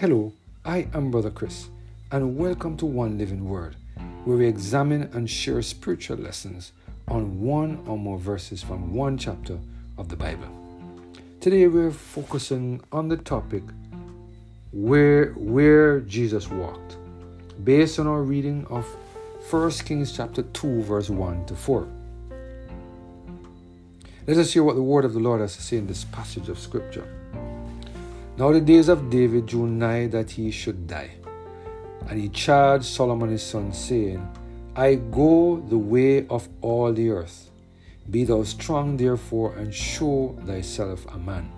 Hello, I am Brother Chris, and welcome to One Living Word, where we examine and share spiritual lessons on one or more verses from one chapter of the Bible. Today we're focusing on the topic where where Jesus walked, based on our reading of 1 Kings chapter 2 verse 1 to 4. Let us hear what the word of the Lord has to say in this passage of scripture. Now the days of David drew nigh that he should die. And he charged Solomon his son, saying, I go the way of all the earth. Be thou strong therefore, and show thyself a man.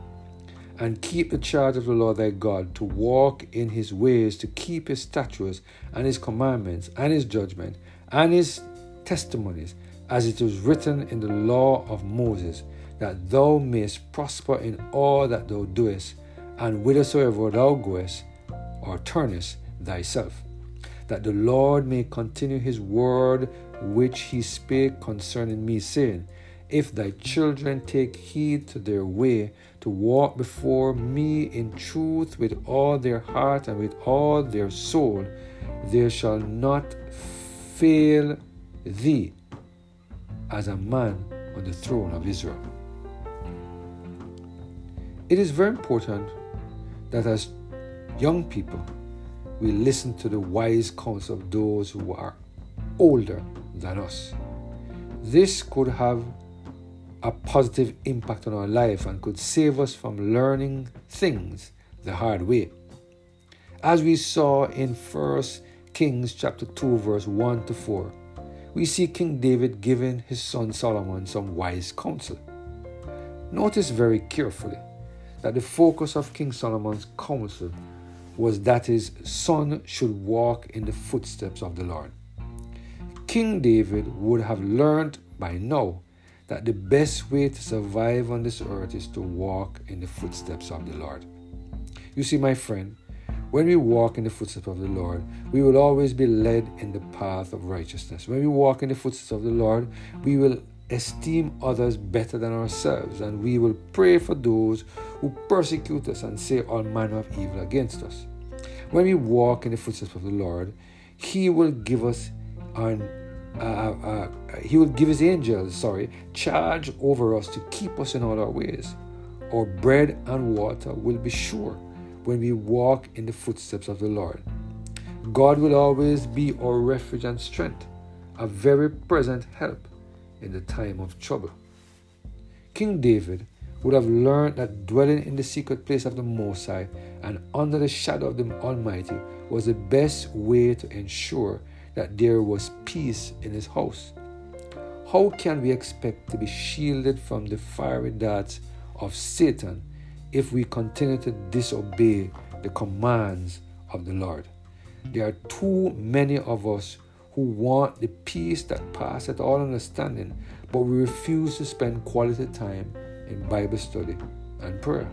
And keep the charge of the Lord thy God, to walk in his ways, to keep his statutes, and his commandments, and his judgment, and his testimonies, as it is written in the law of Moses, that thou mayest prosper in all that thou doest, and whithersoever thou goest or turnest thyself, that the Lord may continue his word which he spake concerning me, saying, If thy children take heed to their way, to walk before me in truth with all their heart and with all their soul, there shall not fail thee as a man on the throne of Israel. It is very important that as young people, we listen to the wise counsel of those who are older than us. This could have a positive impact on our life and could save us from learning things the hard way. As we saw in 1 Kings chapter 2 verse 1 to 4, we see King David giving his son Solomon some wise counsel. Notice very carefully that the focus of King Solomon's counsel was that his son should walk in the footsteps of the Lord. King David would have learned by now that the best way to survive on this earth is to walk in the footsteps of the Lord. You see, my friend, when we walk in the footsteps of the Lord, we will always be led in the path of righteousness. When we walk in the footsteps of the Lord, we will esteem others better than ourselves, and we will pray for those who persecute us and say all manner of evil against us. When we walk in the footsteps of the Lord, He will give us an uh, uh, He will give His angels, sorry, charge over us to keep us in all our ways. Our bread and water will be sure when we walk in the footsteps of the Lord. God will always be our refuge and strength, a very present help in the time of trouble. King David would have learned that dwelling in the secret place of the Most High and under the shadow of the Almighty was the best way to ensure that there was peace in his house. How can we expect to be shielded from the fiery darts of Satan if we continue to disobey the commands of the Lord. There are too many of us who want the peace that passeth all understanding, but we refuse to spend quality time in Bible study and prayer.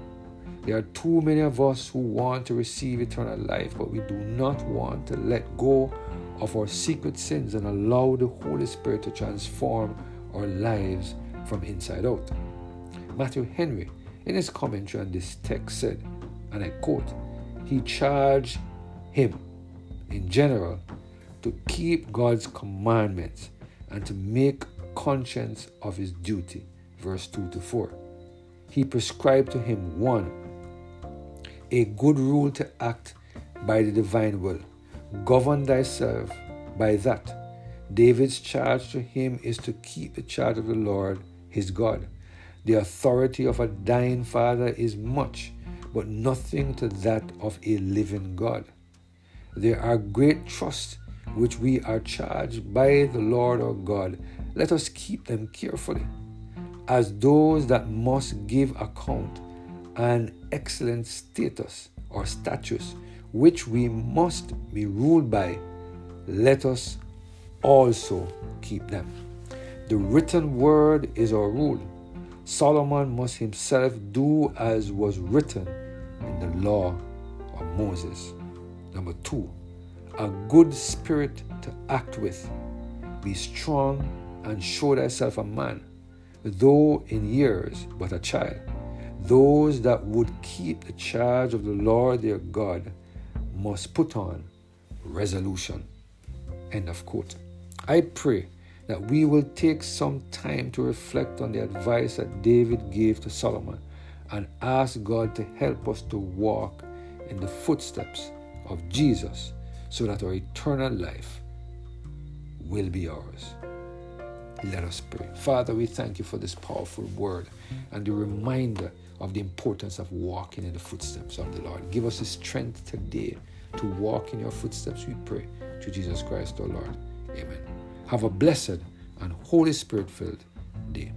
There are too many of us who want to receive eternal life, but we do not want to let go of our secret sins and allow the Holy Spirit to transform our lives from inside out. Matthew Henry in his commentary on this text said, and I quote, He charged him in general to keep God's commandments and to make conscience of his duty. Verse 2 to 4. He prescribed to him one, a good rule to act by the divine will. Govern thyself by that. David's charge to him is to keep the charge of the Lord his God the authority of a dying Father is much, but nothing to that of a living God. There are great trusts which we are charged by the Lord our God. Let us keep them carefully, as those that must give account an excellent status or status which we must be ruled by. Let us also keep them. The written word is our rule Solomon must himself do as was written in the law of Moses. Number two, a good spirit to act with. Be strong and show thyself a man, though in years but a child. Those that would keep the charge of the Lord their God must put on resolution. End of quote. I pray that we will take some time to reflect on the advice that David gave to Solomon and ask God to help us to walk in the footsteps of Jesus so that our eternal life will be ours. Let us pray. Father, we thank you for this powerful word and the reminder of the importance of walking in the footsteps of the Lord. Give us the strength today to walk in your footsteps, we pray. To Jesus Christ, our Lord. Amen. Have a blessed and Holy Spirit filled day.